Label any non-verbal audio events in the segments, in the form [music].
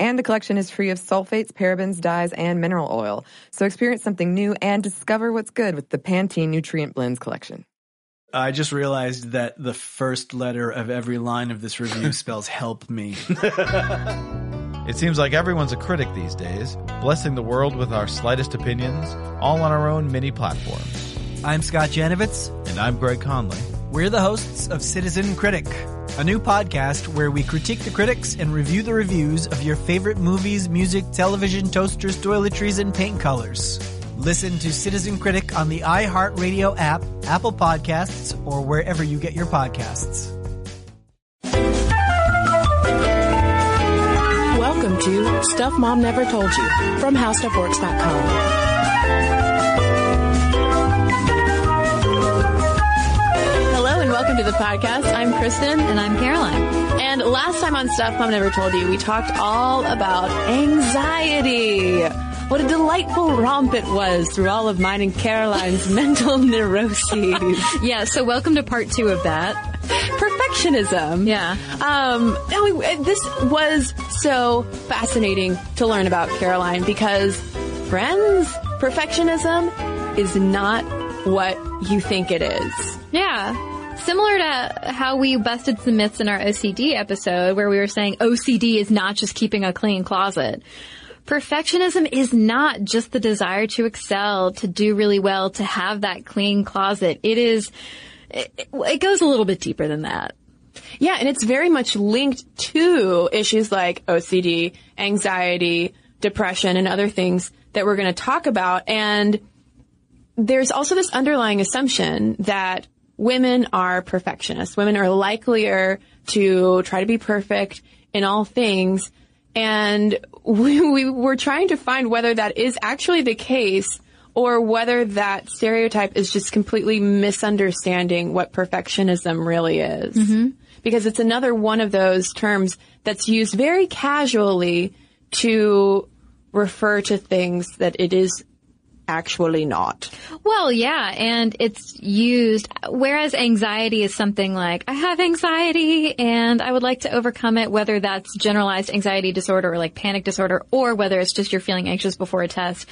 And the collection is free of sulfates, parabens, dyes, and mineral oil. So experience something new and discover what's good with the Pantene Nutrient Blends collection. I just realized that the first letter of every line of this review [laughs] spells help me. [laughs] It seems like everyone's a critic these days, blessing the world with our slightest opinions, all on our own mini platforms. I'm Scott Janovitz. And I'm Greg Conley. We're the hosts of Citizen Critic, a new podcast where we critique the critics and review the reviews of your favorite movies, music, television, toasters, toiletries, and paint colors. Listen to Citizen Critic on the iHeartRadio app, Apple Podcasts, or wherever you get your podcasts. Welcome to Stuff Mom Never Told You from HowStuffWorks.com. to the podcast. I'm Cristen. And I'm Caroline. And last time on Stuff Mom Never Told You, we talked all about anxiety. What a delightful romp it was through all of mine and Caroline's [laughs] mental neuroses. [laughs] Yeah, so welcome to part two of that. Perfectionism. Yeah. Um, we, this was so fascinating to learn about Caroline because, friends, perfectionism is not what you think it is. Yeah. Similar to how we busted some myths in our OCD episode where we were saying OCD is not just keeping a clean closet. Perfectionism is not just the desire to excel, to do really well, to have that clean closet. It is, it, it goes a little bit deeper than that. Yeah, and it's very much linked to issues like OCD, anxiety, depression, and other things that we're going to talk about. And there's also this underlying assumption that women are perfectionists. Women are likelier to try to be perfect in all things. And we, [laughs] we were trying to find whether that is actually the case or whether that stereotype is just completely misunderstanding what perfectionism really is. Mm-hmm. Because it's another one of those terms that's used very casually to refer to things that it is actually not. Well, yeah, and it's used, whereas anxiety is something like, I have anxiety and I would like to overcome it, whether that's generalized anxiety disorder or like panic disorder, or whether it's just you're feeling anxious before a test.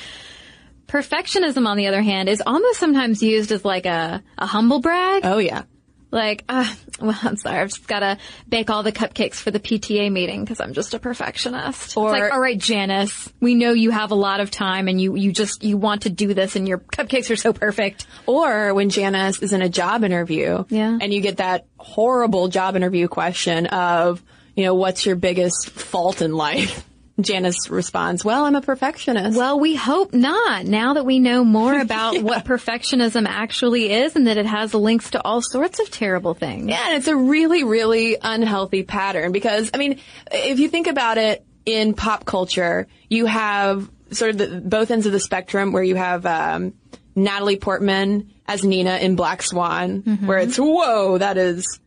Perfectionism, on the other hand, is almost sometimes used as like a, a humble brag. Oh yeah. Like, uh, [laughs] well, I'm sorry, I've just gotta bake all the cupcakes for the PTA meeting because I'm just a perfectionist. Or- it's like, all right, Janice, we know you have a lot of time and you, you just, you want to do this and your cupcakes are so perfect. Or when Janice is in a job interview, Yeah. and you get that horrible job interview question of, you know, what's your biggest fault in life? [laughs] Janice responds, well, I'm a perfectionist. Well, we hope not. Now that we know more [laughs] about what perfectionism actually is and that it has links to all sorts of terrible things. Yeah, and it's a really, really unhealthy pattern because, I mean, if you think about it in pop culture, you have sort of the, both ends of the spectrum where you have um, Natalie Portman as Nina in Black Swan, where it's, whoa, that is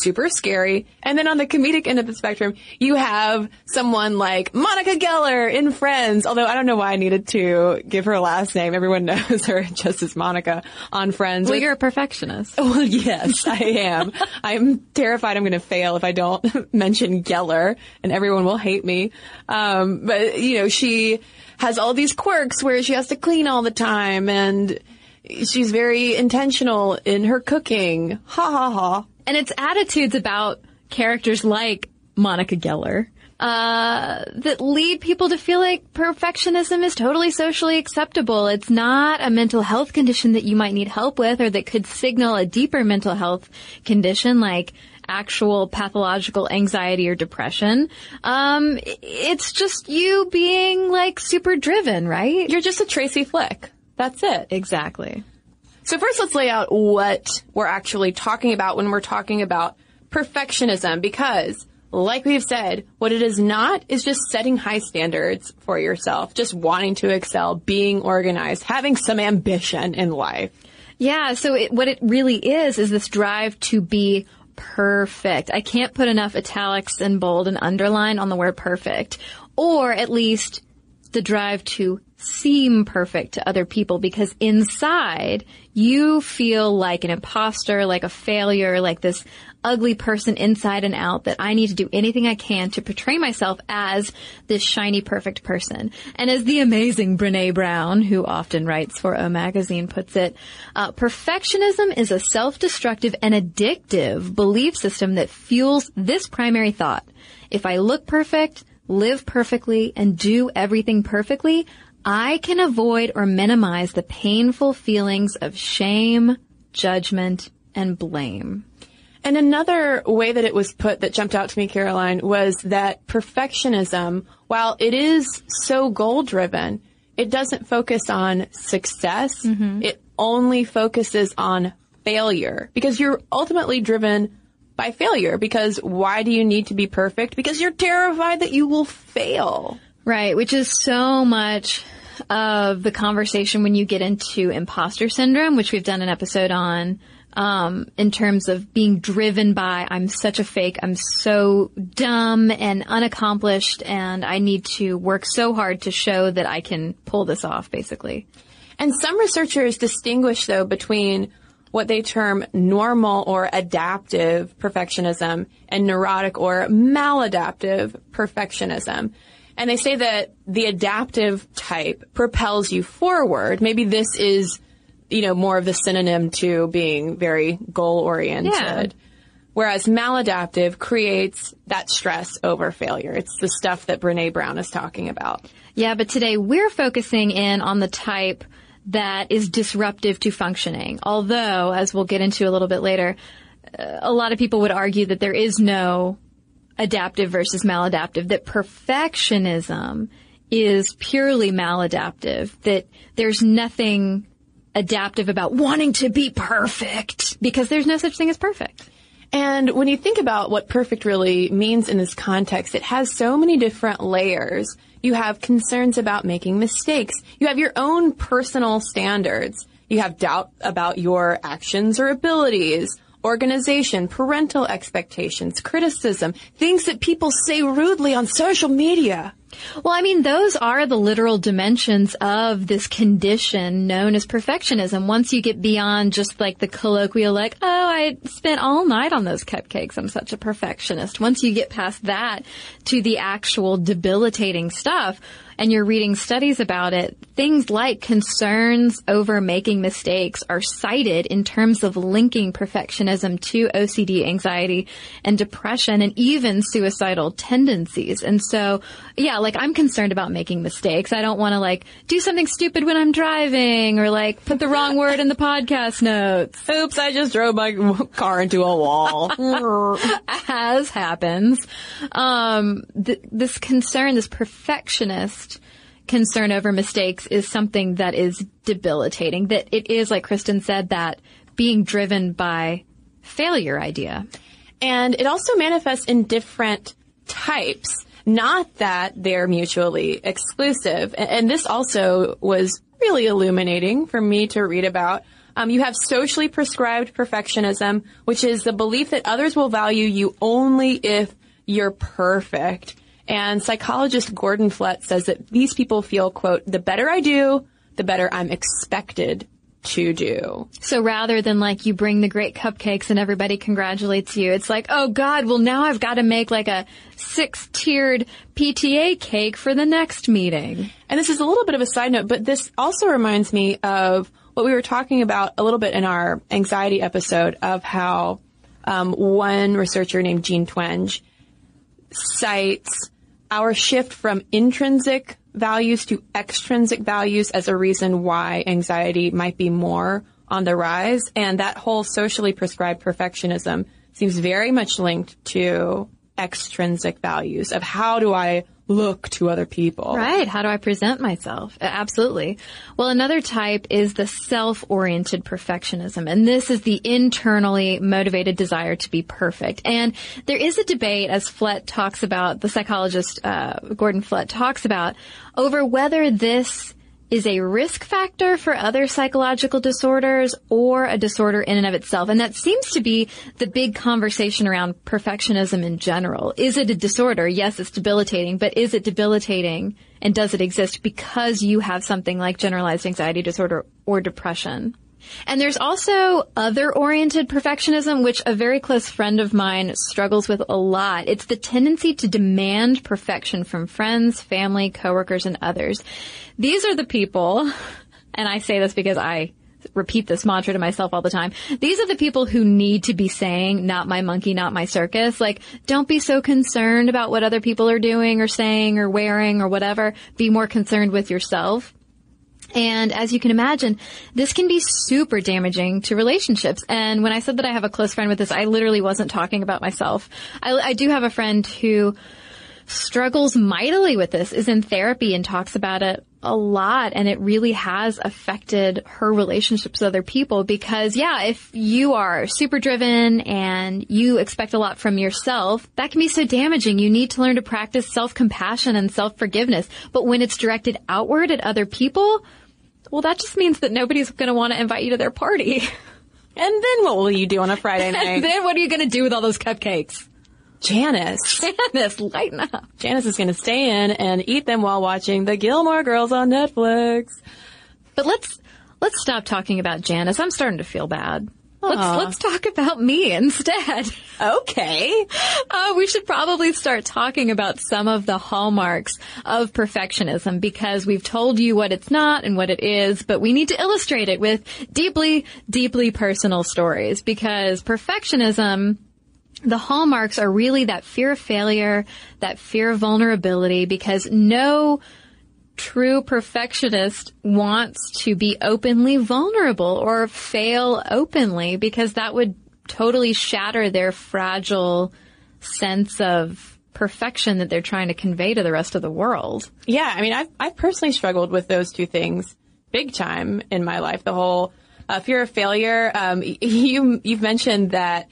super scary. And then on the comedic end of the spectrum, you have someone like Monica Geller in Friends, although I don't know why I needed to give her last name. Everyone [laughs] knows her just as Monica on Friends. Well, With- you're a perfectionist. [laughs] well, yes, I am. [laughs] I'm terrified I'm going to fail if I don't mention Geller, and everyone will hate me. Um, but you know, she has all these quirks where she has to clean all the time, and she's very intentional in her cooking. Ha ha ha. And it's attitudes about characters like Monica Geller uh, that lead people to feel like perfectionism is totally socially acceptable. It's not a mental health condition that you might need help with or that could signal a deeper mental health condition like actual pathological anxiety or depression. Um, it's just you being like super driven, right? You're just a Tracy Flick. That's it. Exactly. So first let's lay out what we're actually talking about when we're talking about perfectionism because like we've said, what it is not is just setting high standards for yourself, just wanting to excel, being organized, having some ambition in life. Yeah, so it, what it really is is this drive to be perfect. I can't put enough italics and bold and underline on the word perfect. Or at least the drive to seem perfect to other people because inside you feel like an imposter, like a failure, like this ugly person inside and out that I need to do anything I can to portray myself as this shiny, perfect person. And as the amazing Brene Brown, who often writes for O Magazine, puts it, uh, perfectionism is a self-destructive and addictive belief system that fuels this primary thought. If I look perfect, live perfectly, and do everything perfectly, I can avoid or minimize the painful feelings of shame, judgment, and blame. And another way that it was put that jumped out to me, Caroline, was that perfectionism, while it is so goal driven, it doesn't focus on success. Mm-hmm. It only focuses on failure because you're ultimately driven by failure because why do you need to be perfect? Because you're terrified that you will fail. Right, which is so much of the conversation when you get into imposter syndrome, which we've done an episode on, um, in terms of being driven by, I'm such a fake, I'm so dumb and unaccomplished, and I need to work so hard to show that I can pull this off, basically. And some researchers distinguish though between what they term normal or adaptive perfectionism and neurotic or maladaptive perfectionism. And they say that the adaptive type propels you forward. Maybe this is, you know, more of the synonym to being very goal oriented. Yeah. Whereas maladaptive creates that stress over failure. It's the stuff that Brene Brown is talking about. Yeah, but today we're focusing in on the type that is disruptive to functioning. Although, as we'll get into a little bit later, uh, a lot of people would argue that there is no adaptive versus maladaptive, that perfectionism is purely maladaptive, that there's nothing adaptive about wanting to be perfect because there's no such thing as perfect. And when you think about what perfect really means in this context, it has so many different layers. You have concerns about making mistakes. You have your own personal standards. You have doubt about your actions or abilities, organization, parental expectations, criticism, things that people say rudely on social media. Well, I mean, those are the literal dimensions of this condition known as perfectionism. Once you get beyond just like the colloquial, like, oh, I spent all night on those cupcakes. I'm such a perfectionist. Once you get past that to the actual debilitating stuff, and you're reading studies about it, things like concerns over making mistakes are cited in terms of linking perfectionism to OCD, anxiety, and depression, and even suicidal tendencies. And so, yeah, like I'm concerned about making mistakes. I don't want to like do something stupid when I'm driving or like put the wrong word in the podcast notes. Oops, I just drove my car into a wall. [laughs] as happens. Um, th- this concern, this perfectionist concern over mistakes is something that is debilitating. That it is, like Cristen said, that being driven by failure idea. And it also manifests in different types, not that they're mutually exclusive. And this also was really illuminating for me to read about. Um, you have socially prescribed perfectionism, which is the belief that others will value you only if you're perfect. And psychologist Gordon Flett says that these people feel, quote, the better I do, the better I'm expected to do. So rather than like you bring the great cupcakes and everybody congratulates you, it's like, oh God, well now I've got to make like a six tiered PTA cake for the next meeting. And this is a little bit of a side note, but this also reminds me of what we were talking about a little bit in our anxiety episode of how um, one researcher named Jean Twenge cites our shift from intrinsic values to extrinsic values as a reason why anxiety might be more on the rise. And that whole socially prescribed perfectionism seems very much linked to extrinsic values of how do I look to other people. Right. How do I present myself? Absolutely. Well, another type is the self-oriented perfectionism. And this is the internally motivated desire to be perfect. And there is a debate, as Flett talks about, the psychologist, uh, Gordon Flett talks about, over whether this is a risk factor for other psychological disorders or a disorder in and of itself. And that seems to be the big conversation around perfectionism in general. Is it a disorder? Yes, it's debilitating, but is it debilitating and does it exist because you have something like generalized anxiety disorder or depression? And there's also other oriented perfectionism, which a very close friend of mine struggles with a lot. It's the tendency to demand perfection from friends, family, coworkers, and others. These are the people, and I say this because I repeat this mantra to myself all the time. These are the people who need to be saying, not my monkey, not my circus. Like, don't be so concerned about what other people are doing or saying or wearing or whatever. Be more concerned with yourself. And as you can imagine, this can be super damaging to relationships. And when I said that I have a close friend with this, I literally wasn't talking about myself. I, I do have a friend who struggles mightily with this, is in therapy and talks about it a lot and it really has affected her relationships with other people because yeah, if you are super driven and you expect a lot from yourself, that can be so damaging. You need to learn to practice self-compassion and self-forgiveness. But when it's directed outward at other people, well, that just means that nobody's going to want to invite you to their party. And then what will you do on a Friday [laughs] night? and then what are you going to do with all those cupcakes? Janice. Janice, lighten up. Janice is going to stay in and eat them while watching the Gilmore Girls on Netflix. But let's let's stop talking about Janice. I'm starting to feel bad. Let's let's talk about me instead. [laughs] Okay. Uh, we should probably start talking about some of the hallmarks of perfectionism because we've told you what it's not and what it is, but we need to illustrate it with deeply, deeply personal stories because perfectionism the hallmarks are really that fear of failure, that fear of vulnerability, because no true perfectionist wants to be openly vulnerable or fail openly because that would totally shatter their fragile sense of perfection that they're trying to convey to the rest of the world. Yeah, I mean, I've, I've personally struggled with those two things big time in my life. The whole uh, fear of failure. Um, [laughs] you you've mentioned that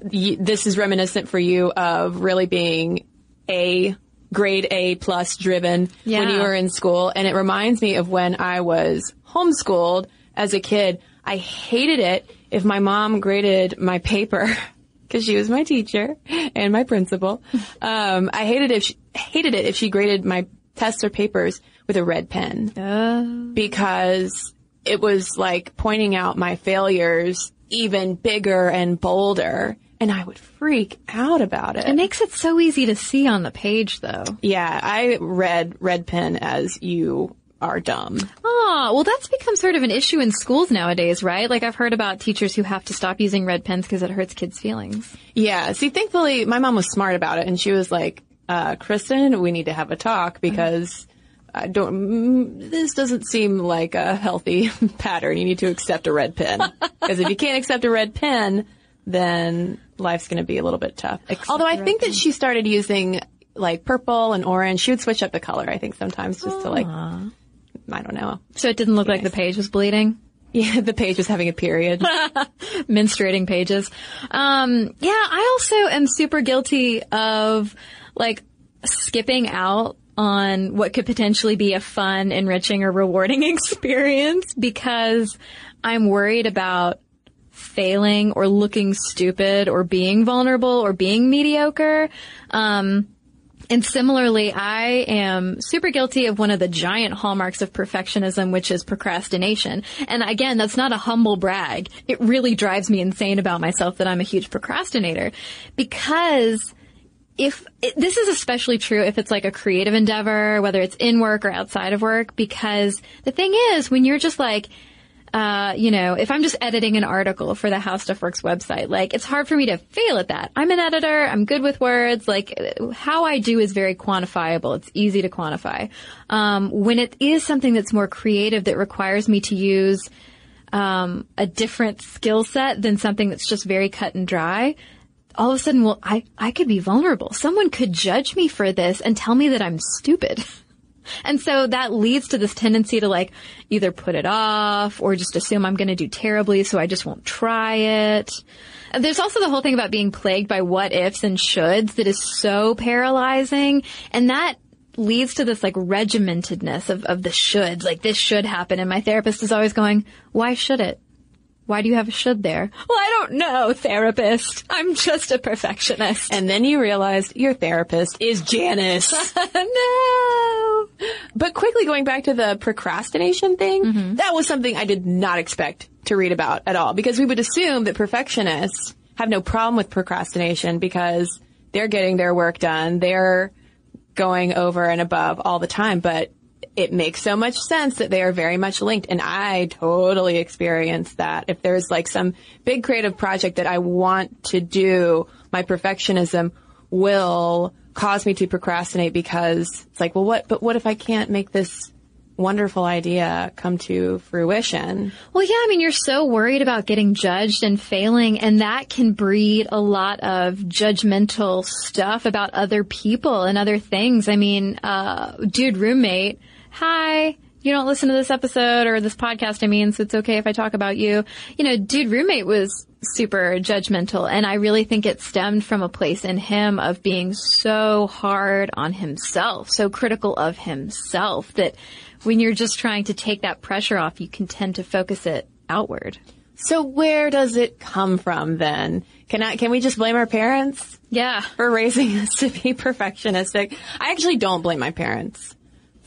y- this is reminiscent for you of really being a grade A plus driven when you were in school, and it reminds me of when I was homeschooled as a kid. I hated it if my mom graded my paper. [laughs] Because she was my teacher and my principal. Um, I hated if she, hated it if she graded my tests or papers with a red pen because it was like pointing out my failures even bigger and bolder, and I would freak out about it. It makes it so easy to see on the page though. yeah, I read red pen as you are dumb. Oh, well that's become sort of an issue in schools nowadays, right? Like I've heard about teachers who have to stop using red pens because it hurts kids' feelings. Yeah. See, thankfully, my mom was smart about it, and she was like, uh, "Cristen, we need to have a talk because I don't. mm, This doesn't seem like a healthy [laughs] pattern. You need to accept a red pen because if you can't accept a red pen, then life's going to be a little bit tough. Although I think that she started using like purple and orange. She would switch up the color. I think sometimes just to like, I don't know. So it didn't look like the page was bleeding. Yeah, [laughs] the page was having a period. [laughs] menstruating pages. Um, yeah, I also am super guilty of like skipping out on what could potentially be a fun, enriching, or rewarding [laughs] experience because I'm worried about failing or looking stupid or being vulnerable or being mediocre. Um, and similarly, I am super guilty of one of the giant hallmarks of perfectionism, which is procrastination. And again, that's not a humble brag. It really drives me insane about myself that I'm a huge procrastinator because if it, this is especially true if it's like a creative endeavor, whether it's in work or outside of work, because the thing is, when you're just like, uh, you know, if I'm just editing an article for the How Stuff Works website, like it's hard for me to fail at that. I'm an editor. I'm good with words. Like how I do is very quantifiable. It's easy to quantify. Um, when it is something that's more creative that requires me to use um, a different skill set than something that's just very cut and dry, all of a sudden, well, I, I could be vulnerable. Someone could judge me for this and tell me that I'm stupid. [laughs] And so that leads to this tendency to like either put it off or just assume I'm going to do terribly, so I just won't try it. There's also the whole thing about being plagued by what ifs and shoulds that is so paralyzing. And that leads to this like regimentedness of, of the shoulds. Like this should happen. And my therapist is always going, why should it? Why do you have a should there? Well, I don't know, therapist. I'm just a perfectionist. And then you realized your therapist is Janice. [laughs] no. But quickly going back to the procrastination thing, mm-hmm. that was something I did not expect to read about at all because we would assume that perfectionists have no problem with procrastination because they're getting their work done. They're going over and above all the time, but it makes so much sense that they are very much linked. And I totally experience that. If there's like some big creative project that I want to do, my perfectionism will cause me to procrastinate because it's like, well, what, but what if I can't make this wonderful idea come to fruition? Well, yeah, I mean, you're so worried about getting judged and failing, and that can breed a lot of judgmental stuff about other people and other things. I mean, uh, dude roommate, hi. You don't listen to this episode or this podcast, I mean, so it's okay if I talk about you. You know, dude roommate was super judgmental and I really think it stemmed from a place in him of being so hard on himself, so critical of himself that when you're just trying to take that pressure off, you can tend to focus it outward. So where does it come from then? Can I, can we just blame our parents Yeah. for raising us to be [laughs] perfectionistic? I actually don't blame my parents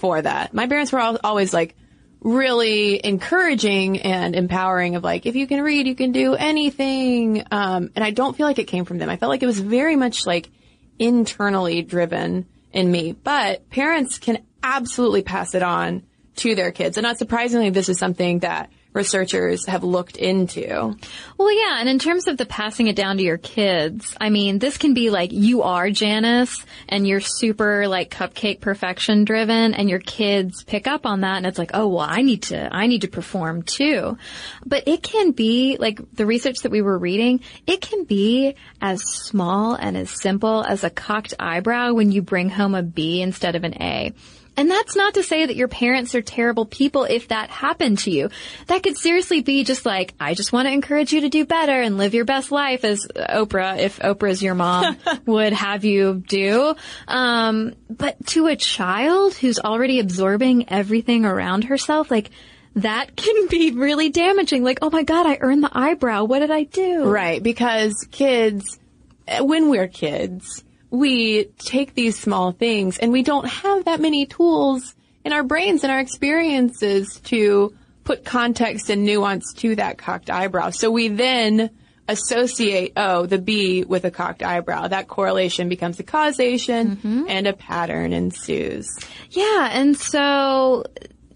for that. My parents were al- always like really encouraging and empowering of like, if you can read, you can do anything. Um, and I don't feel like it came from them. I felt like it was very much like internally driven in me, but parents can absolutely pass it on to their kids. And not surprisingly, this is something that researchers have looked into. Well, yeah, and in terms of the passing it down to your kids, I mean, this can be like you are Janice and you're super like cupcake perfection driven and your kids pick up on that and it's like, "Oh, well, I need to I need to perform too." But it can be like the research that we were reading, it can be as small and as simple as a cocked eyebrow when you bring home a B instead of an A. And that's not to say that your parents are terrible people if that happened to you. That could seriously be just like, I just want to encourage you to do better and live your best life as Oprah, if Oprah's your mom, [laughs] would have you do. Um, but to a child who's already absorbing everything around herself, like, that [laughs] can be really damaging. Like, oh my God, I earned the eyebrow. What did I do? Right, because kids, when we're kids, we take these small things and we don't have that many tools in our brains and our experiences to put context and nuance to that cocked eyebrow. So we then associate, oh, the B with a cocked eyebrow. That correlation becomes a causation mm-hmm. and a pattern ensues. Yeah, and so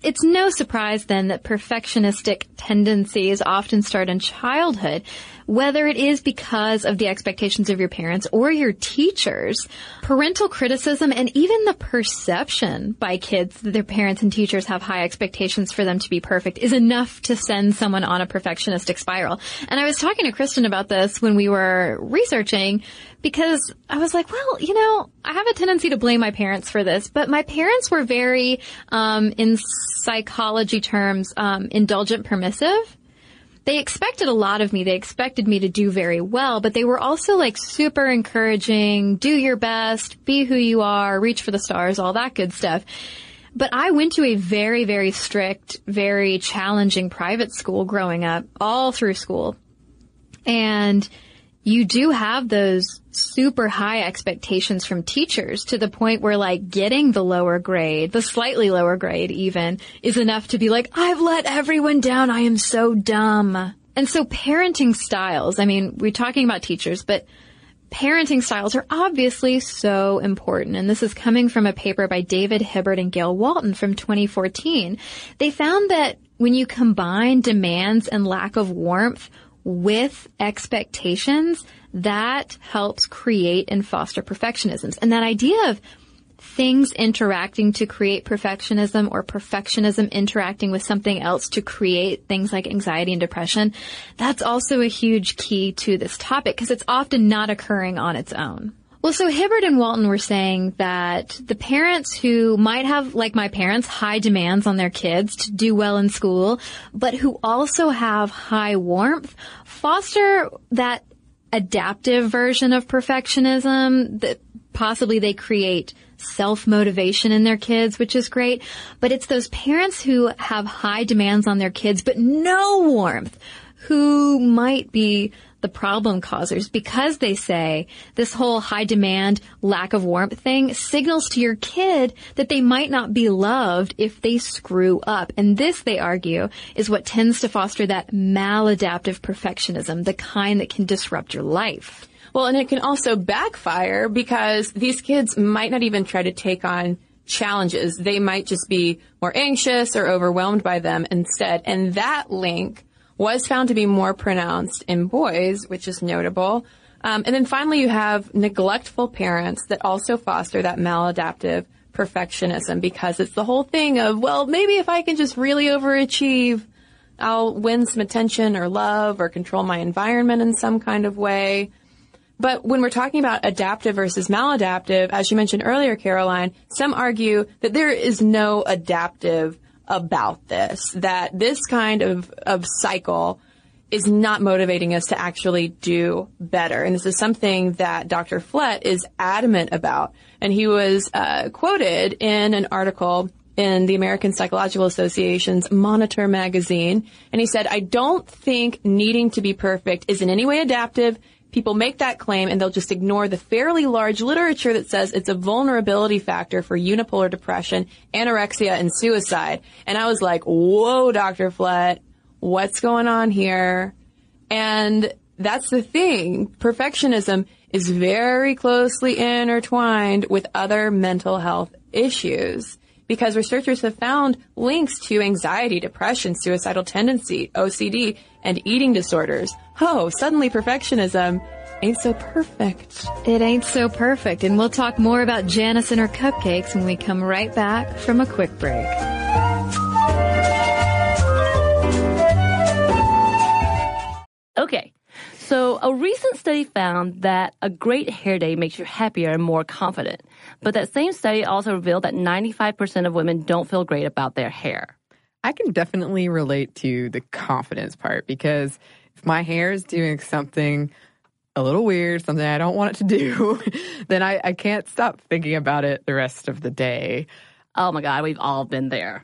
it's no surprise then that perfectionistic tendencies often start in childhood, whether it is because of the expectations of your parents or your teachers. Parental criticism and even the perception by kids that their parents and teachers have high expectations for them to be perfect is enough to send someone on a perfectionistic spiral. And I was talking to Cristen about this when we were researching because I was like, well, you know, I have a tendency to blame my parents for this, but my parents were very, um, in psychology terms, um, indulgent permissive. They expected a lot of me. They expected me to do very well, but they were also like super encouraging, do your best, be who you are, reach for the stars, all that good stuff. But I went to a very, very strict, very challenging private school growing up, all through school. And you do have those super high expectations from teachers to the point where like getting the lower grade, the slightly lower grade even, is enough to be like, I've let everyone down. I am so dumb. And so parenting styles, I mean, we're talking about teachers, but parenting styles are obviously so important. And this is coming from a paper by David Hibbard and Gail Walton from 2014. They found that when you combine demands and lack of warmth with expectations, that helps create and foster perfectionisms. And that idea of things interacting to create perfectionism or perfectionism interacting with something else to create things like anxiety and depression, that's also a huge key to this topic because it's often not occurring on its own. Well, so Hibbard and Walton were saying that the parents who might have, like my parents, high demands on their kids to do well in school, but who also have high warmth, foster that adaptive version of perfectionism that possibly they create self-motivation in their kids, which is great. But it's those parents who have high demands on their kids, but no warmth, who might be the problem causers because they say this whole high demand, lack of warmth thing signals to your kid that they might not be loved if they screw up. And this, they argue, is what tends to foster that maladaptive perfectionism, the kind that can disrupt your life. Well, and it can also backfire because these kids might not even try to take on challenges. They might just be more anxious or overwhelmed by them instead. And that link was found to be more pronounced in boys, which is notable. Um, and then finally, you have neglectful parents that also foster that maladaptive perfectionism because it's the whole thing of, well, maybe if I can just really overachieve, I'll win some attention or love or control my environment in some kind of way. But when we're talking about adaptive versus maladaptive, as you mentioned earlier, Caroline, some argue that there is no adaptive about this, that this kind of, of cycle is not motivating us to actually do better. And this is something that Dr. Flett is adamant about. And he was uh, quoted in an article in the American Psychological Association's Monitor magazine. And he said, I don't think needing to be perfect is in any way adaptive people make that claim and they'll just ignore the fairly large literature that says it's a vulnerability factor for unipolar depression, anorexia, and suicide. And I was like, whoa, Dr. Flett, what's going on here? And that's the thing. Perfectionism is very closely intertwined with other mental health issues because researchers have found links to anxiety, depression, suicidal tendency, OCD, and eating disorders. Oh, suddenly perfectionism ain't so perfect. It ain't so perfect. And we'll talk more about Janice and her cupcakes when we come right back from a quick break. Okay. So, a recent study found that a great hair day makes you happier and more confident. But that same study also revealed that 95% of women don't feel great about their hair. I can definitely relate to the confidence part because if my hair is doing something a little weird, something I don't want it to do, [laughs] then I, I can't stop thinking about it the rest of the day. Oh my God, we've all been there.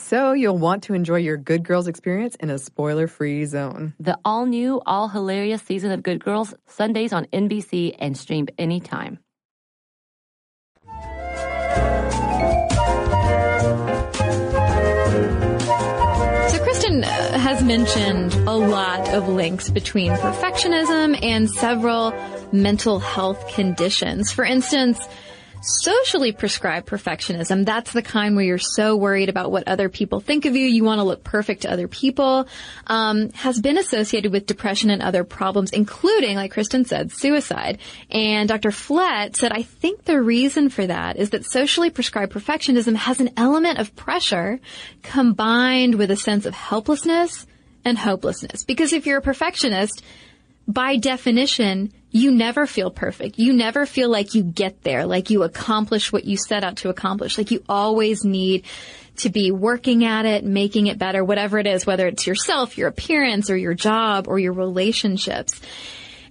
So you'll want to enjoy your Good Girls experience in a spoiler-free zone. The all-new, all-hilarious season of Good Girls, Sundays on NBC and streamed anytime. So Cristen uh, has mentioned a lot of links between perfectionism and several mental health conditions. For instance, Socially prescribed perfectionism, that's the kind where you're so worried about what other people think of you, you want to look perfect to other people, um, has been associated with depression and other problems, including, like Cristen said, suicide. And Dr. Flett said, I think the reason for that is that socially prescribed perfectionism has an element of pressure combined with a sense of helplessness and hopelessness. Because if you're a perfectionist, by definition, you never feel perfect. You never feel like you get there, like you accomplish what you set out to accomplish. Like you always need to be working at it, making it better, whatever it is, whether it's yourself, your appearance, or your job, or your relationships.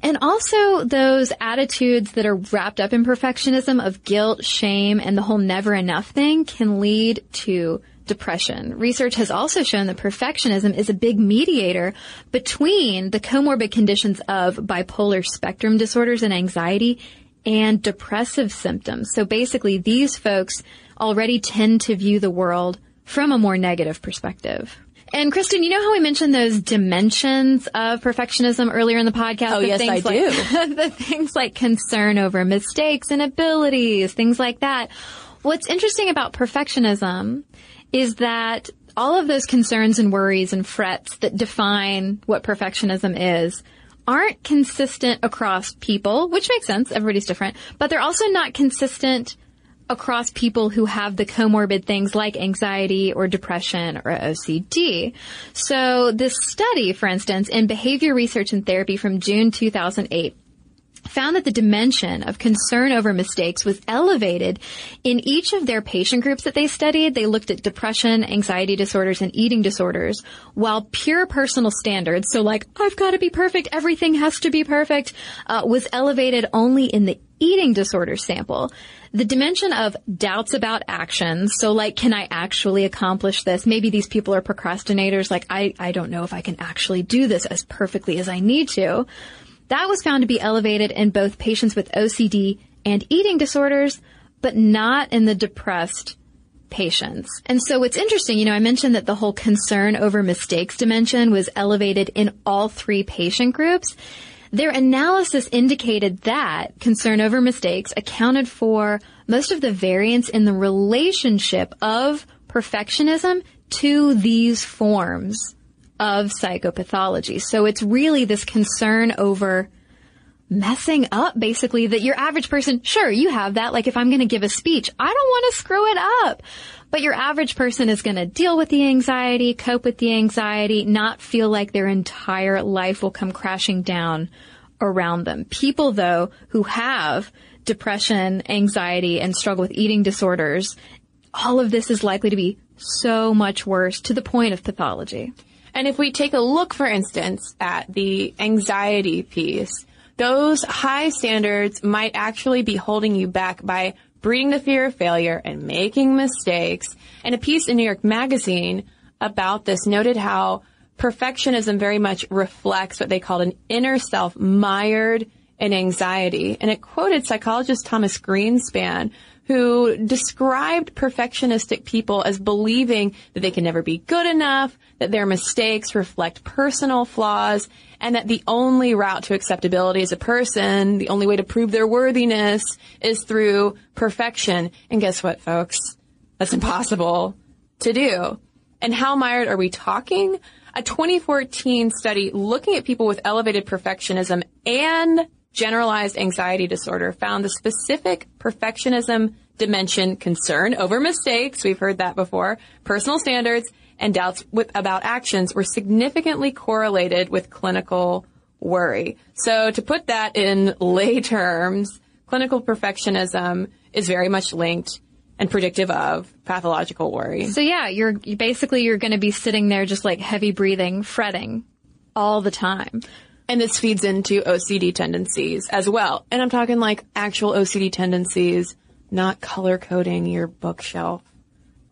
And also those attitudes that are wrapped up in perfectionism of guilt, shame, and the whole never enough thing can lead to depression. Research has also shown that perfectionism is a big mediator between the comorbid conditions of bipolar spectrum disorders and anxiety and depressive symptoms. So basically these folks already tend to view the world from a more negative perspective. And Cristen, you know how we mentioned those dimensions of perfectionism earlier in the podcast? Oh, The yes, I like, [laughs] the things like concern over mistakes and abilities, things like that. What's interesting about perfectionism is that all of those concerns and worries and frets that define what perfectionism is aren't consistent across people, which makes sense. Everybody's different, but they're also not consistent across people who have the comorbid things like anxiety or depression or OCD. So this study, for instance, in behavior research and therapy from June 2008 found that the dimension of concern over mistakes was elevated in each of their patient groups that they studied. They looked at depression, anxiety disorders, and eating disorders, while pure personal standards, so like, I've got to be perfect, everything has to be perfect, uh, was elevated only in the eating disorder sample. The dimension of doubts about actions, so like, can I actually accomplish this? Maybe these people are procrastinators, like, I, I don't know if I can actually do this as perfectly as I need to. That was found to be elevated in both patients with OCD and eating disorders, but not in the depressed patients. And so what's interesting, you know, I mentioned that the whole concern over mistakes dimension was elevated in all three patient groups. Their analysis indicated that concern over mistakes accounted for most of the variance in the relationship of perfectionism to these forms of psychopathology. So it's really this concern over messing up basically that your average person, sure, you have that. Like if I'm going to give a speech, I don't want to screw it up. But your average person is going to deal with the anxiety, cope with the anxiety, not feel like their entire life will come crashing down around them. People though who have depression, anxiety, and struggle with eating disorders, all of this is likely to be so much worse to the point of pathology. And if we take a look, for instance, at the anxiety piece, those high standards might actually be holding you back by breeding the fear of failure and making mistakes. And a piece in New York Magazine about this noted how perfectionism very much reflects what they called an inner self mired in anxiety. And it quoted psychologist Thomas Greenspon, who described perfectionistic people as believing that they can never be good enough, that their mistakes reflect personal flaws, and that the only route to acceptability as a person, the only way to prove their worthiness is through perfection. And guess what, folks? That's impossible to do. And how mired are we talking? A 2014 study looking at people with elevated perfectionism and generalized anxiety disorder found the specific perfectionism dimension concern over mistakes, we've heard that before, personal standards, and doubts with, about actions were significantly correlated with clinical worry. So to put that in lay [laughs] terms, clinical perfectionism is very much linked and predictive of pathological worry. So yeah, you're basically you're going to be sitting there just like heavy breathing, fretting all the time. And this feeds into OCD tendencies as well. And I'm talking like actual OCD tendencies, not color coding your bookshelf.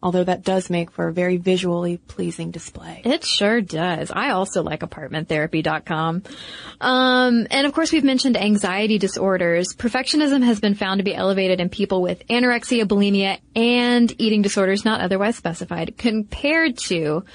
Although that does make for a very visually pleasing display. It sure does. I also like apartmenttherapy.com. Um, and of course, we've mentioned anxiety disorders. Perfectionism has been found to be elevated in people with anorexia, bulimia, and eating disorders not otherwise specified compared to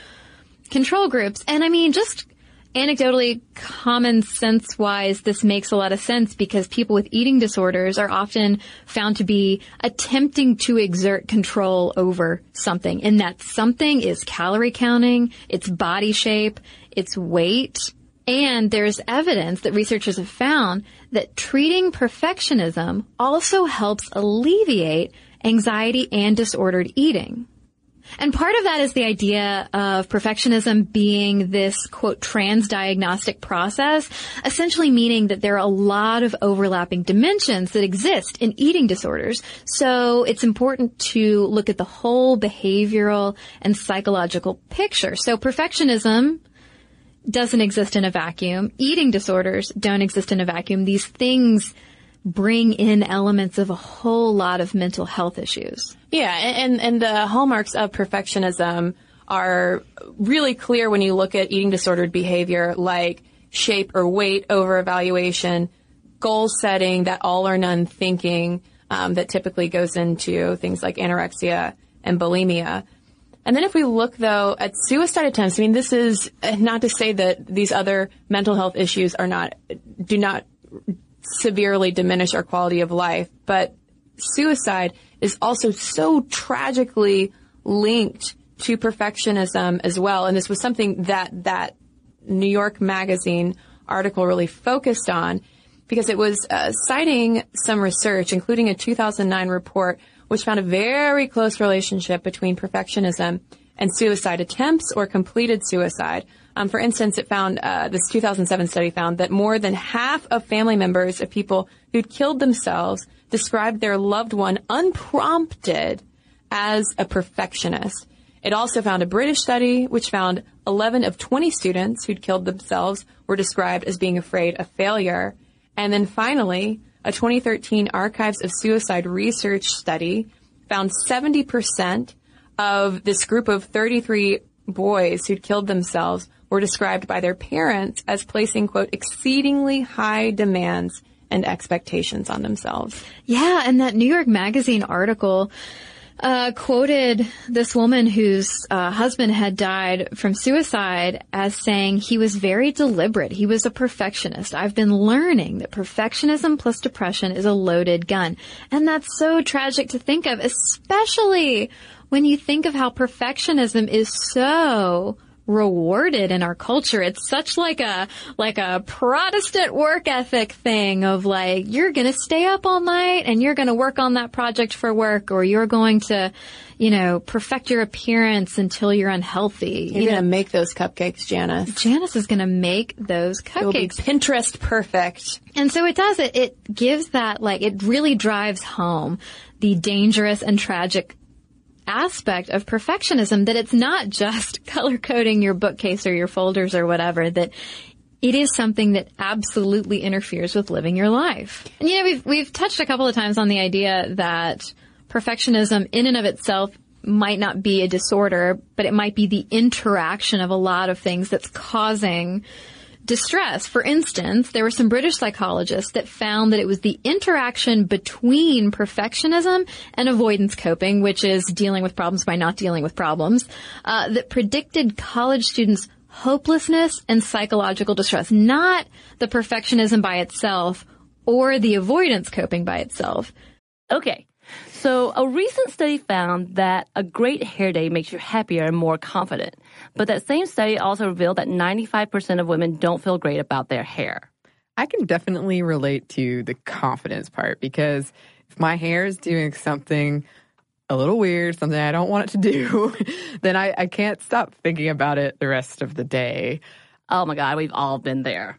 control groups. And I mean, just anecdotally, common sense wise, this makes a lot of sense because people with eating disorders are often found to be attempting to exert control over something. And that something is calorie counting, it's body shape, it's weight. And there's evidence that researchers have found that treating perfectionism also helps alleviate anxiety and disordered eating. And part of that is the idea of perfectionism being this quote transdiagnostic process, essentially meaning that there are a lot of overlapping dimensions that exist in eating disorders. So it's important to look at the whole behavioral and psychological picture. So perfectionism doesn't exist in a vacuum. Eating disorders don't exist in a vacuum. These things bring in elements of a whole lot of mental health issues. Yeah, and, and the hallmarks of perfectionism are really clear when you look at eating disordered behavior like shape or weight over evaluation, goal setting, that all or none thinking um, that typically goes into things like anorexia and bulimia. And then if we look though at suicide attempts, I mean, this is not to say that these other mental health issues are not, do not severely diminish our quality of life, but suicide is also so tragically linked to perfectionism as well. And this was something that that New York Magazine article really focused on because it was uh, citing some research, including a 2009 report, which found a very close relationship between perfectionism and suicide attempts or completed suicide. Um, for instance, it found uh, this 2007 study found that more than half of family members of people who'd killed themselves described their loved one unprompted as a perfectionist. It also found a British study which found 11 of 20 students who'd killed themselves were described as being afraid of failure. And then finally, a 2013 Archives of Suicide research study found 70% of this group of 33 boys who'd killed themselves were described by their parents as placing, quote, exceedingly high demands and expectations on themselves. Yeah, and that New York Magazine article uh, quoted this woman whose uh, husband had died from suicide as saying he was very deliberate. He was a perfectionist. I've been learning that perfectionism plus depression is a loaded gun. And that's so tragic to think of, especially when you think of how perfectionism is so rewarded in our culture. It's such like a, like a Protestant work ethic thing of like, you're gonna stay up all night and you're gonna work on that project for work or you're going to, you know, perfect your appearance until you're unhealthy. You're you gonna make those cupcakes, Janice. Janice is gonna make those cupcakes. Pinterest perfect. And so it does it. It gives that like it really drives home the dangerous and tragic aspect of perfectionism that it's not just [laughs] color coding your bookcase or your folders or whatever that it is something that absolutely interferes with living your life. And you know, we've we've touched a couple of times on the idea that perfectionism in and of itself might not be a disorder, but it might be the interaction of a lot of things that's causing distress. For instance, there were some British psychologists that found that it was the interaction between perfectionism and avoidance coping, which is dealing with problems by not dealing with problems, uh, that predicted college students hopelessness and psychological distress, not the perfectionism by itself or the avoidance coping by itself. Okay. So a recent study found that a great hair day makes you happier and more confident. But that same study also revealed that 95% of women don't feel great about their hair. I can definitely relate to the confidence part because if my hair is doing something a little weird, something I don't want it to do, [laughs] then I, I can't stop thinking about it the rest of the day. Oh my God, we've all been there.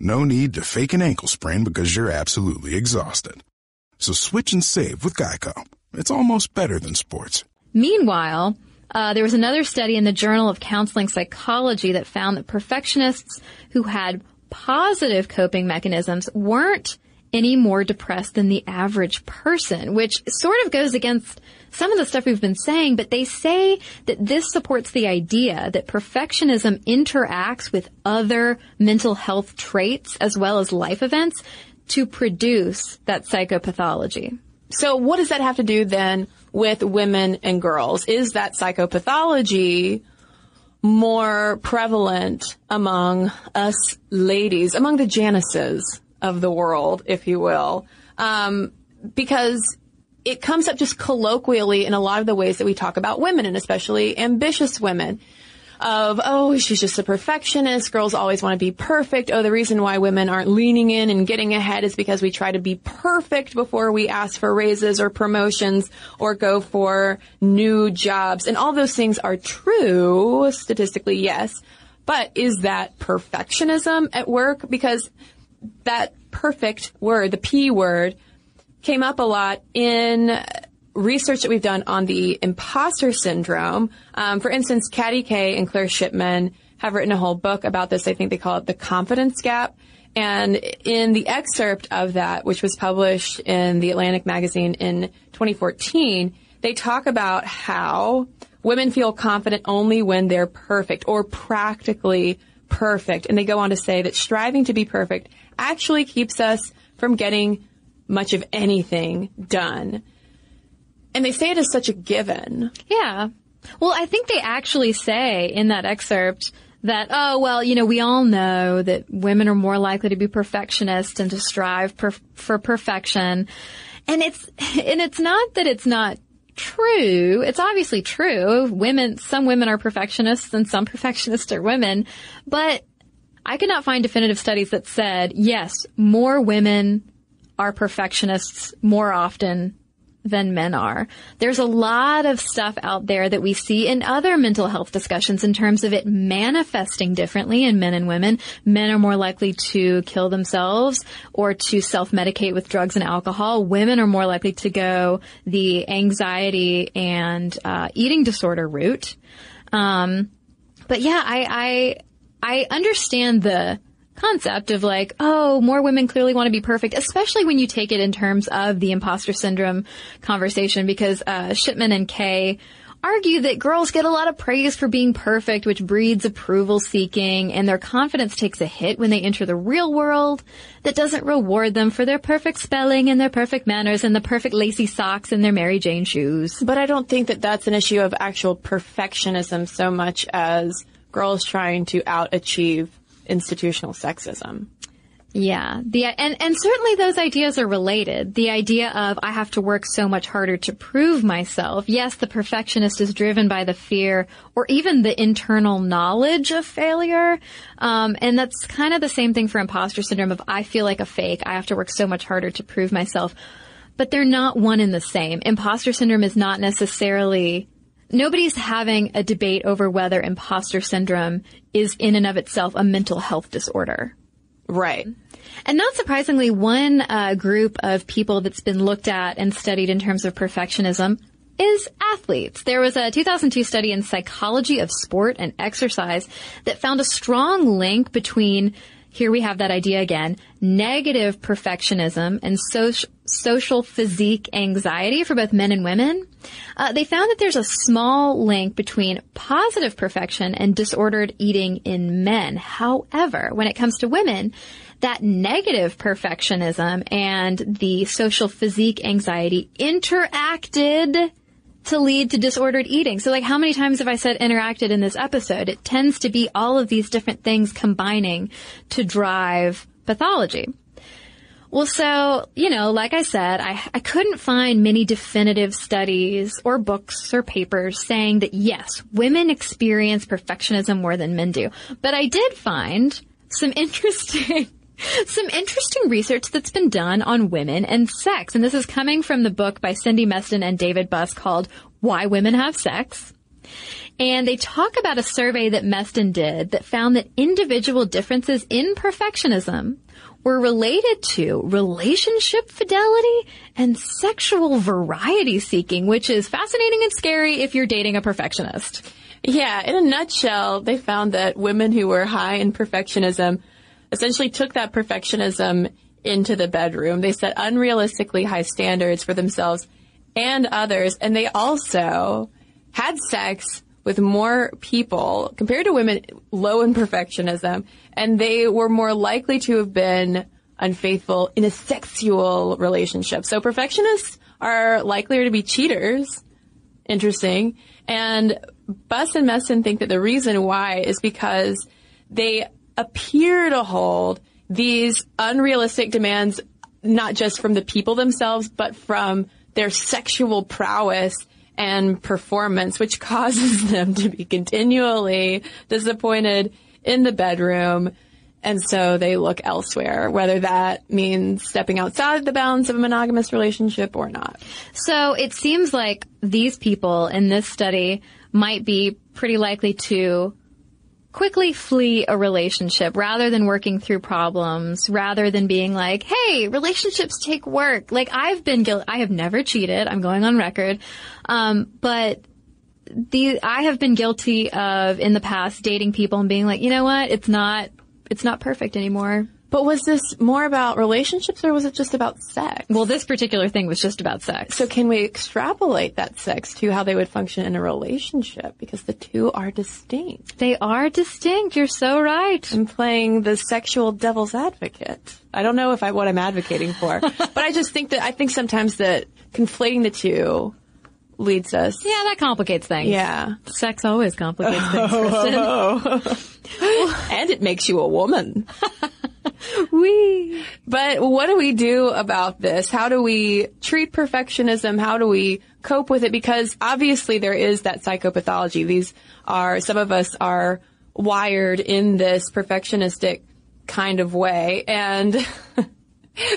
No need to fake an ankle sprain because you're absolutely exhausted. So switch and save with Geico. It's almost better than sports. Meanwhile, uh, there was another study in the Journal of Counseling Psychology that found that perfectionists who had positive coping mechanisms weren't any more depressed than the average person, which sort of goes against some of the stuff we've been saying, but they say that this supports the idea that perfectionism interacts with other mental health traits as well as life events to produce that psychopathology. So what does that have to do then with women and girls? Is that psychopathology more prevalent among us ladies, among the Janices of the world, if you will? Um, because it comes up just colloquially in a lot of the ways that we talk about women and especially ambitious women of, oh, she's just a perfectionist. Girls always want to be perfect. Oh, the reason why women aren't leaning in and getting ahead is because we try to be perfect before we ask for raises or promotions or go for new jobs. And all those things are true, statistically, yes. But is that perfectionism at work? Because that perfect word, the P word, came up a lot in research that we've done on the imposter syndrome. Um, for instance, Katty Kay and Claire Shipman have written a whole book about this. I think they call it the confidence gap. And in the excerpt of that, which was published in the Atlantic magazine in 2014, they talk about how women feel confident only when they're perfect or practically perfect. And they go on to say that striving to be perfect actually keeps us from getting much of anything done. And they say it as such a given. Yeah. Well, I think they actually say in that excerpt that, oh, well, you know, we all know that women are more likely to be perfectionists and to strive per- for perfection. And it's, [laughs] and it's not that it's not true. It's obviously true. Women, some women are perfectionists and some [laughs] perfectionists are women, but I could not find definitive studies that said, yes, more women are perfectionists more often than men are. There's a lot of stuff out there that we see in other mental health discussions in terms of it manifesting differently in men and women. Men are more likely to kill themselves or to self-medicate with drugs and alcohol. Women are more likely to go the anxiety and uh, eating disorder route. Um, but yeah, I, I I understand the concept of like, oh, more women clearly want to be perfect, especially when you take it in terms of the imposter syndrome conversation, because uh, Shipman and Kay argue that girls get a lot of praise for being perfect, which breeds approval seeking, and their confidence takes a hit when they enter the real world that doesn't reward them for their perfect spelling and their perfect manners and the perfect lacy socks and their Mary Jane shoes. But I don't think that that's an issue of actual perfectionism so much as girls trying to out achieve institutional sexism. Yeah. The, and, and certainly those ideas are related. The idea of I have to work so much harder to prove myself. Yes, the perfectionist is driven by the fear or even the internal knowledge of failure. Um, and that's kind of the same thing for imposter syndrome of I feel like a fake. I have to work so much harder to prove myself. But they're not one and the same. Imposter syndrome is not necessarily nobody's having a debate over whether imposter syndrome is in and of itself a mental health disorder. Right. And not surprisingly, one uh, group of people that's been looked at and studied in terms of perfectionism is athletes. There was a 2002 study in psychology of sport and exercise that found a strong link between here we have that idea again, negative perfectionism and social, social physique anxiety for both men and women. Uh, they found that there's a small link between positive perfection and disordered eating in men. However, when it comes to women, that negative perfectionism and the social physique anxiety interacted to lead to disordered eating. So like how many times have I said interacted in this episode? It tends to be all of these different things combining to drive pathology. Well, so, you know, like I said, I, I couldn't find many definitive studies or books or papers saying that yes, women experience perfectionism more than men do. But I did find some interesting [laughs] some interesting research that's been done on women and sex. And this is coming from the book by Cindy Meston and David Buss called Why Women Have Sex. And they talk about a survey that Meston did that found that individual differences in perfectionism were related to relationship fidelity and sexual variety seeking, which is fascinating and scary if you're dating a perfectionist. Yeah, in a nutshell, they found that women who were high in perfectionism essentially took that perfectionism into the bedroom. They set unrealistically high standards for themselves and others. And they also had sex with more people compared to women low in perfectionism. And they were more likely to have been unfaithful in a sexual relationship. So perfectionists are likelier to be cheaters. Interesting. And Buss and Meston think that the reason why is because they appear to hold these unrealistic demands, not just from the people themselves, but from their sexual prowess and performance, which [laughs] causes them to be continually disappointed in the bedroom. And so they look elsewhere, whether that means stepping outside the bounds of a monogamous relationship or not. So it seems like these people in this study might be pretty likely to quickly flee a relationship rather than working through problems, rather than being like, hey, relationships take work. Like I've been guilty, I have never cheated, I'm going on record. Um, but the, I have been guilty of in the past dating people and being like, you know what, it's not, it's not perfect anymore. But was this more about relationships or was it just about sex? Well, this particular thing was just about sex. So can we extrapolate that sex to how they would function in a relationship? Because the two are distinct. They are distinct. You're so right. I'm playing the sexual devil's advocate. I don't know if I, what I'm advocating for, [laughs] but I just think that, I think sometimes that conflating the two leads us. Yeah, that complicates things. Yeah. Sex always complicates [laughs] things, Cristen. [laughs] and it makes you a woman. [laughs] Wee. But what do we do about this? How do we treat perfectionism? How do we cope with it? Because obviously there is that psychopathology. These are, some of us are wired in this perfectionistic kind of way. And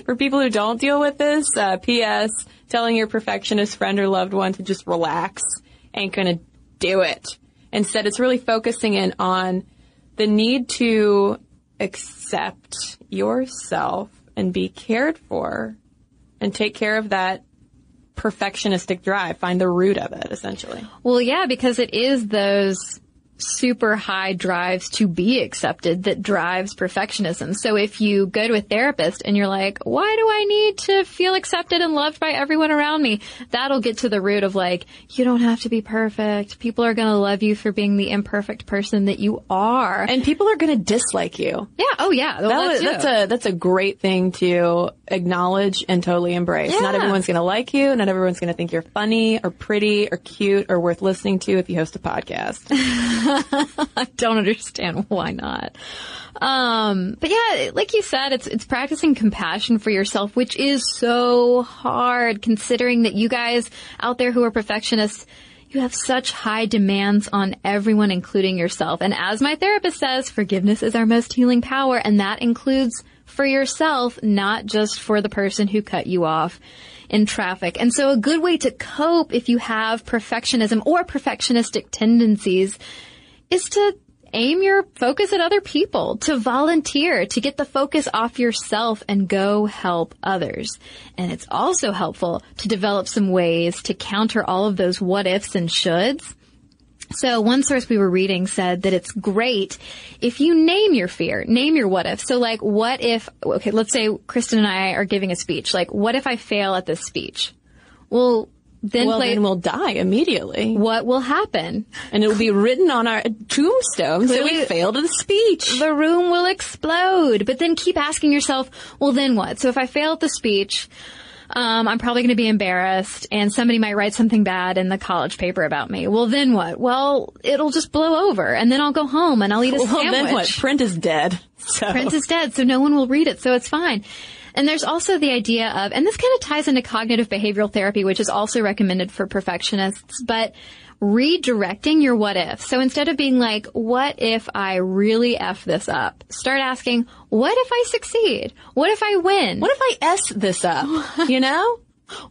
for people who don't deal with this, uh, P.S. telling your perfectionist friend or loved one to just relax ain't gonna do it. Instead, it's really focusing in on the need to accept yourself and be cared for and take care of that perfectionistic drive. Find the root of it, essentially. Well, yeah, because it is those super high drives to be accepted that drives perfectionism. So if you go to a therapist and you're like, why do I need to feel accepted and loved by everyone around me? That'll get to the root of like, you don't have to be perfect. People are going to love you for being the imperfect person that you are. And people are going to dislike you. Yeah. Oh yeah. Well, That was, that's a that's a great thing to acknowledge and totally embrace. Not everyone's going to like you. Not everyone's going to think you're funny or pretty or cute or worth listening to if you host a podcast. [laughs] I [laughs] don't understand why not. Um, but yeah, like you said, it's it's practicing compassion for yourself, which is so hard considering that you guys out there who are perfectionists, you have such high demands on everyone, including yourself. And as my therapist says, forgiveness is our most healing power, and that includes for yourself, not just for the person who cut you off in traffic. And so a good way to cope if you have perfectionism or perfectionistic tendencies is to aim your focus at other people, to volunteer, to get the focus off yourself and go help others. And it's also helpful to develop some ways to counter all of those what ifs and shoulds. So one source we were reading said that it's great if you name your fear, name your what if. So like, what if, okay, let's say Cristen and I are giving a speech. Like, what if I fail at this speech? Well, then well, play, then we'll die immediately, what will happen? and it will be written on our tombstones that we failed the speech. the room will explode. But then keep asking yourself, well, then what? So if I fail at the speech, um, I'm probably going to be embarrassed, and somebody might write something bad in the college paper about me. Well, then what? Well, it'll just blow over, and then I'll go home and I'll eat a Well, sandwich. then what? Print is dead. So. Print is dead, so no one will read it, so it's fine. And there's also the idea of, and this kind of ties into cognitive behavioral therapy, which is also recommended for perfectionists, but redirecting your what if. So instead of being like, what if I really F this up? Start asking, what if I succeed? What if I win? What if I S this up? [laughs] You know?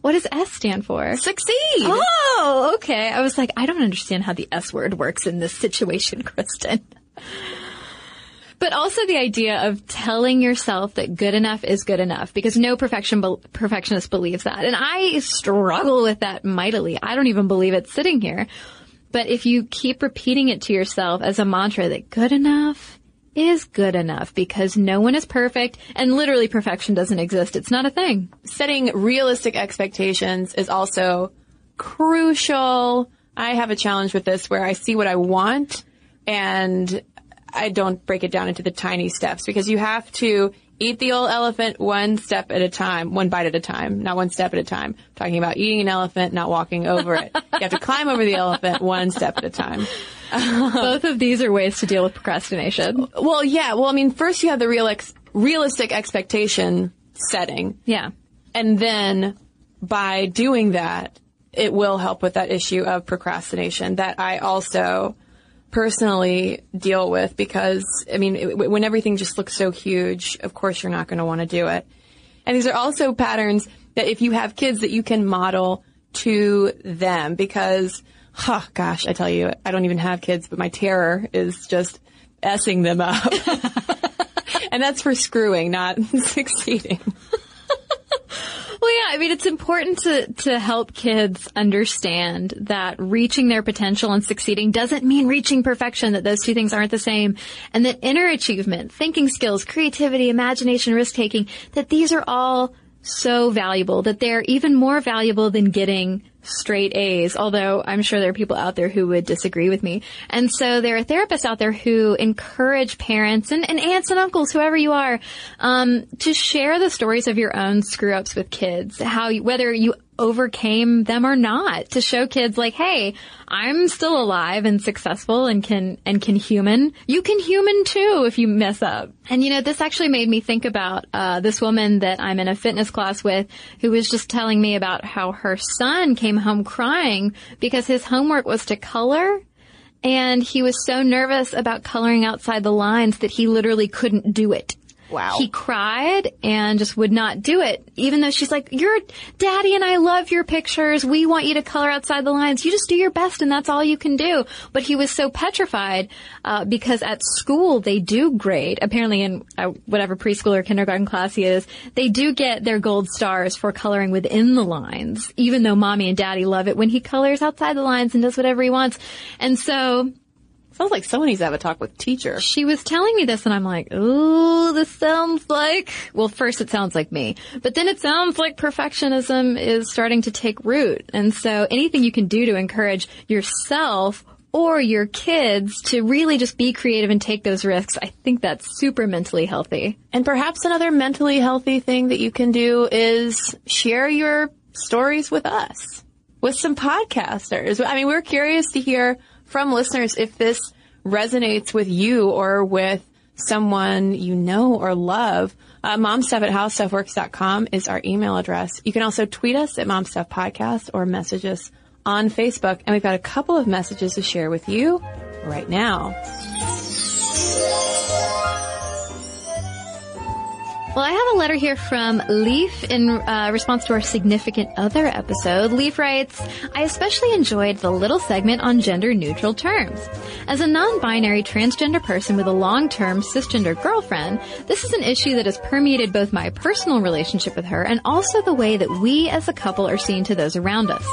what does S stand for? Succeed. Oh, okay. I was like, I don't understand how the S word works in this situation, [laughs] Cristen. But also the idea of telling yourself that good enough is good enough because no perfection perfectionist believes that. And I struggle with that mightily. I don't even believe it's sitting here. But if you keep repeating it to yourself as a mantra that good enough is good enough because no one is perfect and literally perfection doesn't exist. It's not a thing. Setting realistic expectations is also crucial. I have a challenge with this where I see what I want and I don't break it down into the tiny steps because you have to eat the old elephant one step at a time, one bite at a time, not one step at a time. I'm talking about eating an elephant, not walking over it. you have to climb over the elephant one step at a time. [laughs] Both of these are ways to deal with procrastination. Well, yeah. Well, I mean, first you have the real ex- realistic expectation setting. Yeah. And then by doing that, it will help with that issue of procrastination that I also personally deal with because, I mean, it, when everything just looks so huge, of course you're not going to want to do it. And these are also patterns that if you have kids that you can model to them because, huh, gosh, I tell you, I don't even have kids, but my terror is just essing them up. [laughs] and that's for screwing, not [laughs] succeeding. Well, yeah, I mean, it's important to, to help kids understand that reaching their potential and succeeding doesn't mean reaching perfection, that those two things aren't the same, and that inner achievement, thinking skills, creativity, imagination, risk taking, that these are all so valuable, that they're even more valuable than getting straight A's, although I'm sure there are people out there who would disagree with me. And so there are therapists out there who encourage parents and, and aunts and uncles, whoever you are, um, to share the stories of your own screw ups with kids. How, you, whether you overcame them or not to show kids like, hey, I'm still alive and successful and can, and can human. You can human too if you mess up. And you know, this actually made me think about, uh, this woman that I'm in a fitness class with who was just telling me about how her son came home crying because his homework was to color and he was so nervous about coloring outside the lines that he literally couldn't do it. Wow. He cried and just would not do it, even though she's like, your daddy and I love your pictures. We want you to color outside the lines. You just do your best and that's all you can do. But he was so petrified, uh, because at school they do grade, apparently in uh, whatever preschool or kindergarten class he is, they do get their gold stars for coloring within the lines, even though mommy and daddy love it when he colors outside the lines and does whatever he wants. And so Sounds like someone needs to have a talk with teacher. she was telling me this and I'm like, ooh, this sounds like, well, first it sounds like me, but then it sounds like perfectionism is starting to take root. And so anything you can do to encourage yourself or your kids to really just be creative and take those risks, I think that's super mentally healthy. And perhaps another mentally healthy thing that you can do is share your stories with us, with some podcasters. I mean, we're curious to hear from listeners if this resonates with you or with someone you know or love. Uh, momstuff at howstuffworks.com is our email address. You can also tweet us at momstuffpodcast or message us on Facebook. And we've got a couple of messages to share with you right now. Well, I have a letter here from Leaf in uh, response to our significant other episode. Leaf writes, I especially enjoyed the little segment on gender neutral terms. As a non-binary transgender person with a long-term cisgender girlfriend, this is an issue that has permeated both my personal relationship with her and also the way that we as a couple are seen to those around us.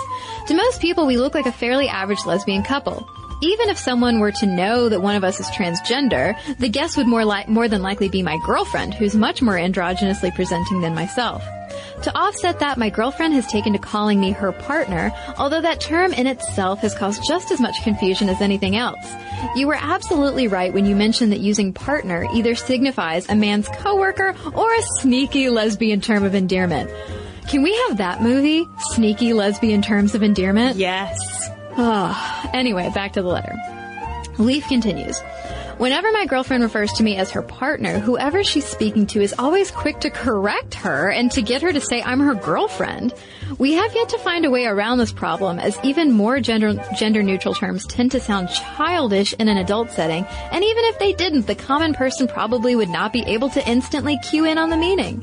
To most people, we look like a fairly average lesbian couple. Even if someone were to know that one of us is transgender, the guess would more li- more than likely be my girlfriend, who's much more androgynously presenting than myself. To offset that, my girlfriend has taken to calling me her partner, although that term in itself has caused just as much confusion as anything else. You were absolutely right when you mentioned that using partner either signifies a man's coworker or a sneaky lesbian term of endearment. Can we have that movie? Sneaky lesbian terms of endearment? Yes. Ah, anyway, back to the letter. Leaf continues. Whenever my girlfriend refers to me as her partner, whoever she's speaking to is always quick to correct her and to get her to say I'm her girlfriend. We have yet to find a way around this problem as even more gender, gender neutral terms tend to sound childish in an adult setting, and even if they didn't, the common person probably would not be able to instantly cue in on the meaning.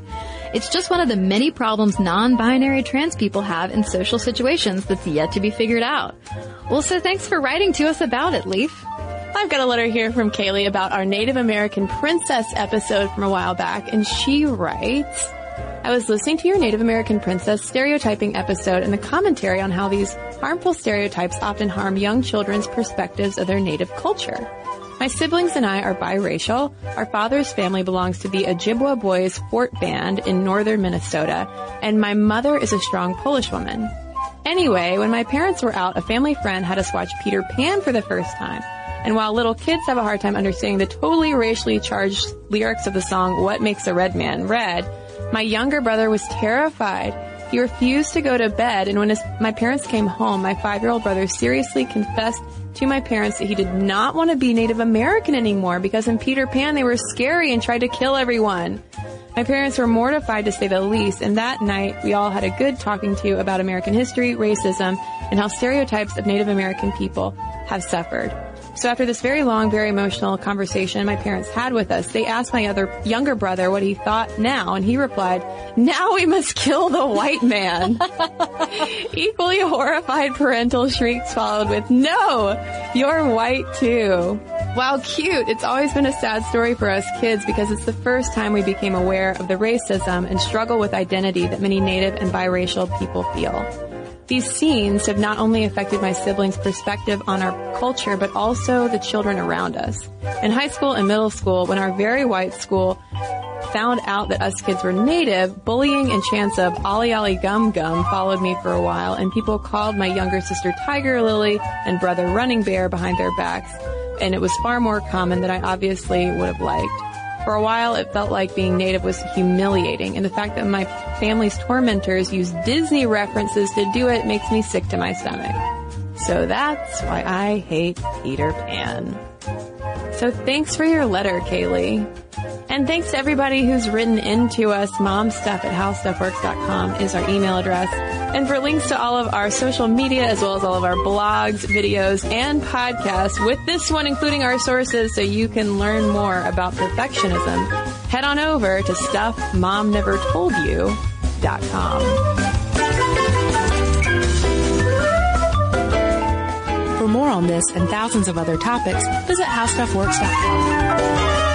It's just one of the many problems non-binary trans people have in social situations that's yet to be figured out. Well, so thanks for writing to us about it, Leaf. I've got a letter here from Kaylee about our Native American princess episode from a while back, and she writes, I was listening to your Native American princess stereotyping episode and the commentary on how these harmful stereotypes often harm young children's perspectives of their native culture. My siblings and I are biracial. Our father's family belongs to the Ojibwa Bois Forte Band in northern Minnesota, and my mother is a strong Polish woman. Anyway, when my parents were out, a family friend had us watch Peter Pan for the first time. And while little kids have a hard time understanding the totally racially charged lyrics of the song What Makes a Red Man Red, my younger brother was terrified. He refused to go to bed, and when his, my parents came home, my five-year-old brother seriously confessed to my parents that he did not want to be Native American anymore because in Peter Pan they were scary and tried to kill everyone. My parents were mortified to say the least, and that night we all had a good talking to about American history, racism, and how stereotypes of Native American people have suffered. So after this very long, very emotional conversation my parents had with us, they asked my other younger brother what he thought now, and he replied, now we must kill the white man. [laughs] Equally horrified parental shrieks followed with, no, you're white too. While cute, it's always been a sad story for us kids because it's the first time we became aware of the racism and struggle with identity that many native and biracial people feel. These scenes have not only affected my siblings' perspective on our culture, but also the children around us. In high school and middle school, when our very white school found out that us kids were native, bullying and chants of Ollie Ollie Gum Gum followed me for a while, and people called my younger sister Tiger Lily and brother Running Bear behind their backs, and it was far more common than I obviously would have liked. For a while, it felt like being native was humiliating, and the fact that my family's tormentors use Disney references to do it makes me sick to my stomach. So that's why I hate Peter Pan. So thanks for your letter, Kaylee. And thanks to everybody who's written into us. Momstuff at howstuffworks.com is our email address. And for links to all of our social media as well as all of our blogs, videos, and podcasts with this one including our sources so you can learn more about perfectionism, head on over to stuffmomnevertoldyou.com. For more on this and thousands of other topics, visit howstuffworks.com.